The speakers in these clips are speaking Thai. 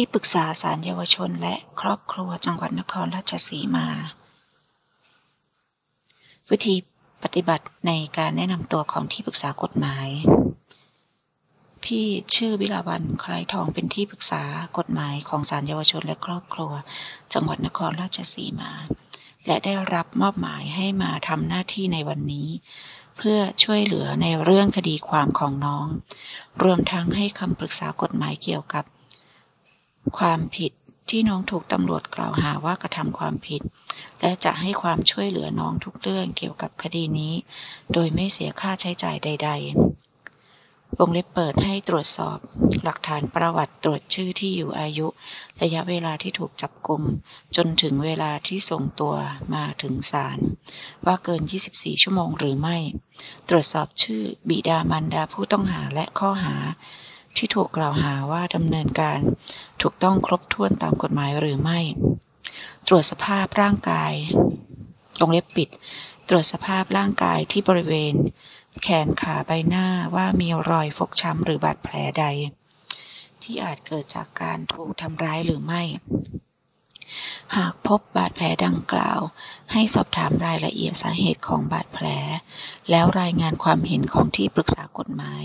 ที่ปรึกษาศาลเยาวชนและครอบครัวจังหวัดนครราชสีมา วิธีปฏิบัติในการแนะนำตัวของที่ปรึกษากฎหมาย พี่ชื่อวิลาวันใครทองเป็นที่ปรึกษากฎหมายของศาลเยาวชนและครอบครัว จังหวัดนครราชสีมา และได้รับมอบหมายให้มาทำหน้าที่ในวันนี้ เพื่อช่วยเหลือในเรื่องคดีความของน้อง รวมทั้งให้คำปรึกษากฎหมายเกี่ยวกับ ความผิดที่น้องถูกตำรวจกล่าวหาว่ากระทำความผิด และจะให้ความช่วยเหลือน้องทุกเรื่องเกี่ยวกับคดีนี้ โดยไม่เสียค่าใช้จ่ายใด ๆ วงเล็บเปิดให้ตรวจสอบ หลักฐานประวัติตรวจชื่อที่อยู่อายุ ระยะเวลาที่ถูกจับกลุมจนถึงเวลาที่ส่งตัวมาถึงศาลว่าเกิน 24 ชั่วโมงหรือไม่ ตรวจสอบชื่อบิดามารดาผู้ต้องหาและข้อหา ที่ถูกกล่าวหาว่าดำเนินการถูกต้องครบถ้วนตามกฎหมายหรือไม่ ตรวจสภาพร่างกาย ตรงเล็บปิด ตรวจสภาพร่างกายที่บริเวณ แขนขาใบหน้าว่ามีรอยฟกช้ำหรือบาดแผลใด ที่อาจเกิดจากการถูกทำร้ายหรือไม่ หากพบบาดแผลดังกล่าว ให้สอบถามรายละเอียดสาเหตุของบาดแผล แล้วรายงานความเห็นของที่ปรึกษากฎหมาย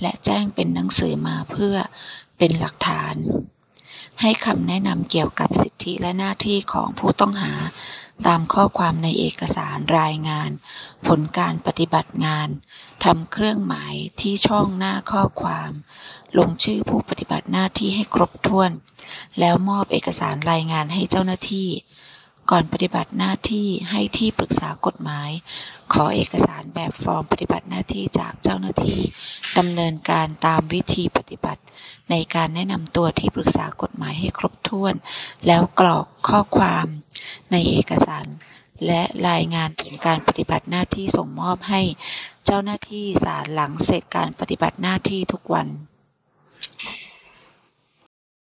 และแจ้งเป็นหนังสือมาเพื่อเป็นหลักฐาน ให้คำแนะนำเกี่ยวกับสิทธิและหน้าที่ของผู้ต้องหา ตามข้อความในเอกสารรายงาน ผลการปฏิบัติงานทำเครื่องหมายที่ช่องหน้าข้อความ ลงชื่อผู้ปฏิบัติหน้าที่ให้ครบถ้วน แล้วมอบเอกสารรายงานให้เจ้าหน้าที่ ก่อนปฏิบัติหน้าที่ให้ที่ปรึกษากฎหมาย ขอเอกสารแบบฟอร์มปฏิบัติหน้าที่จากเจ้าหน้าที่ดำเนินการตามวิธีปฏิบัติ ในการแนะนำตัวที่ปรึกษากฎหมายให้ครบถ้วน แล้วกรอกข้อความในเอกสาร และรายงานผลการปฏิบัติหน้าที่ส่งมอบให้เจ้าหน้าที่ศาลหลังเสร็จการปฏิบัติหน้าที่ทุกวัน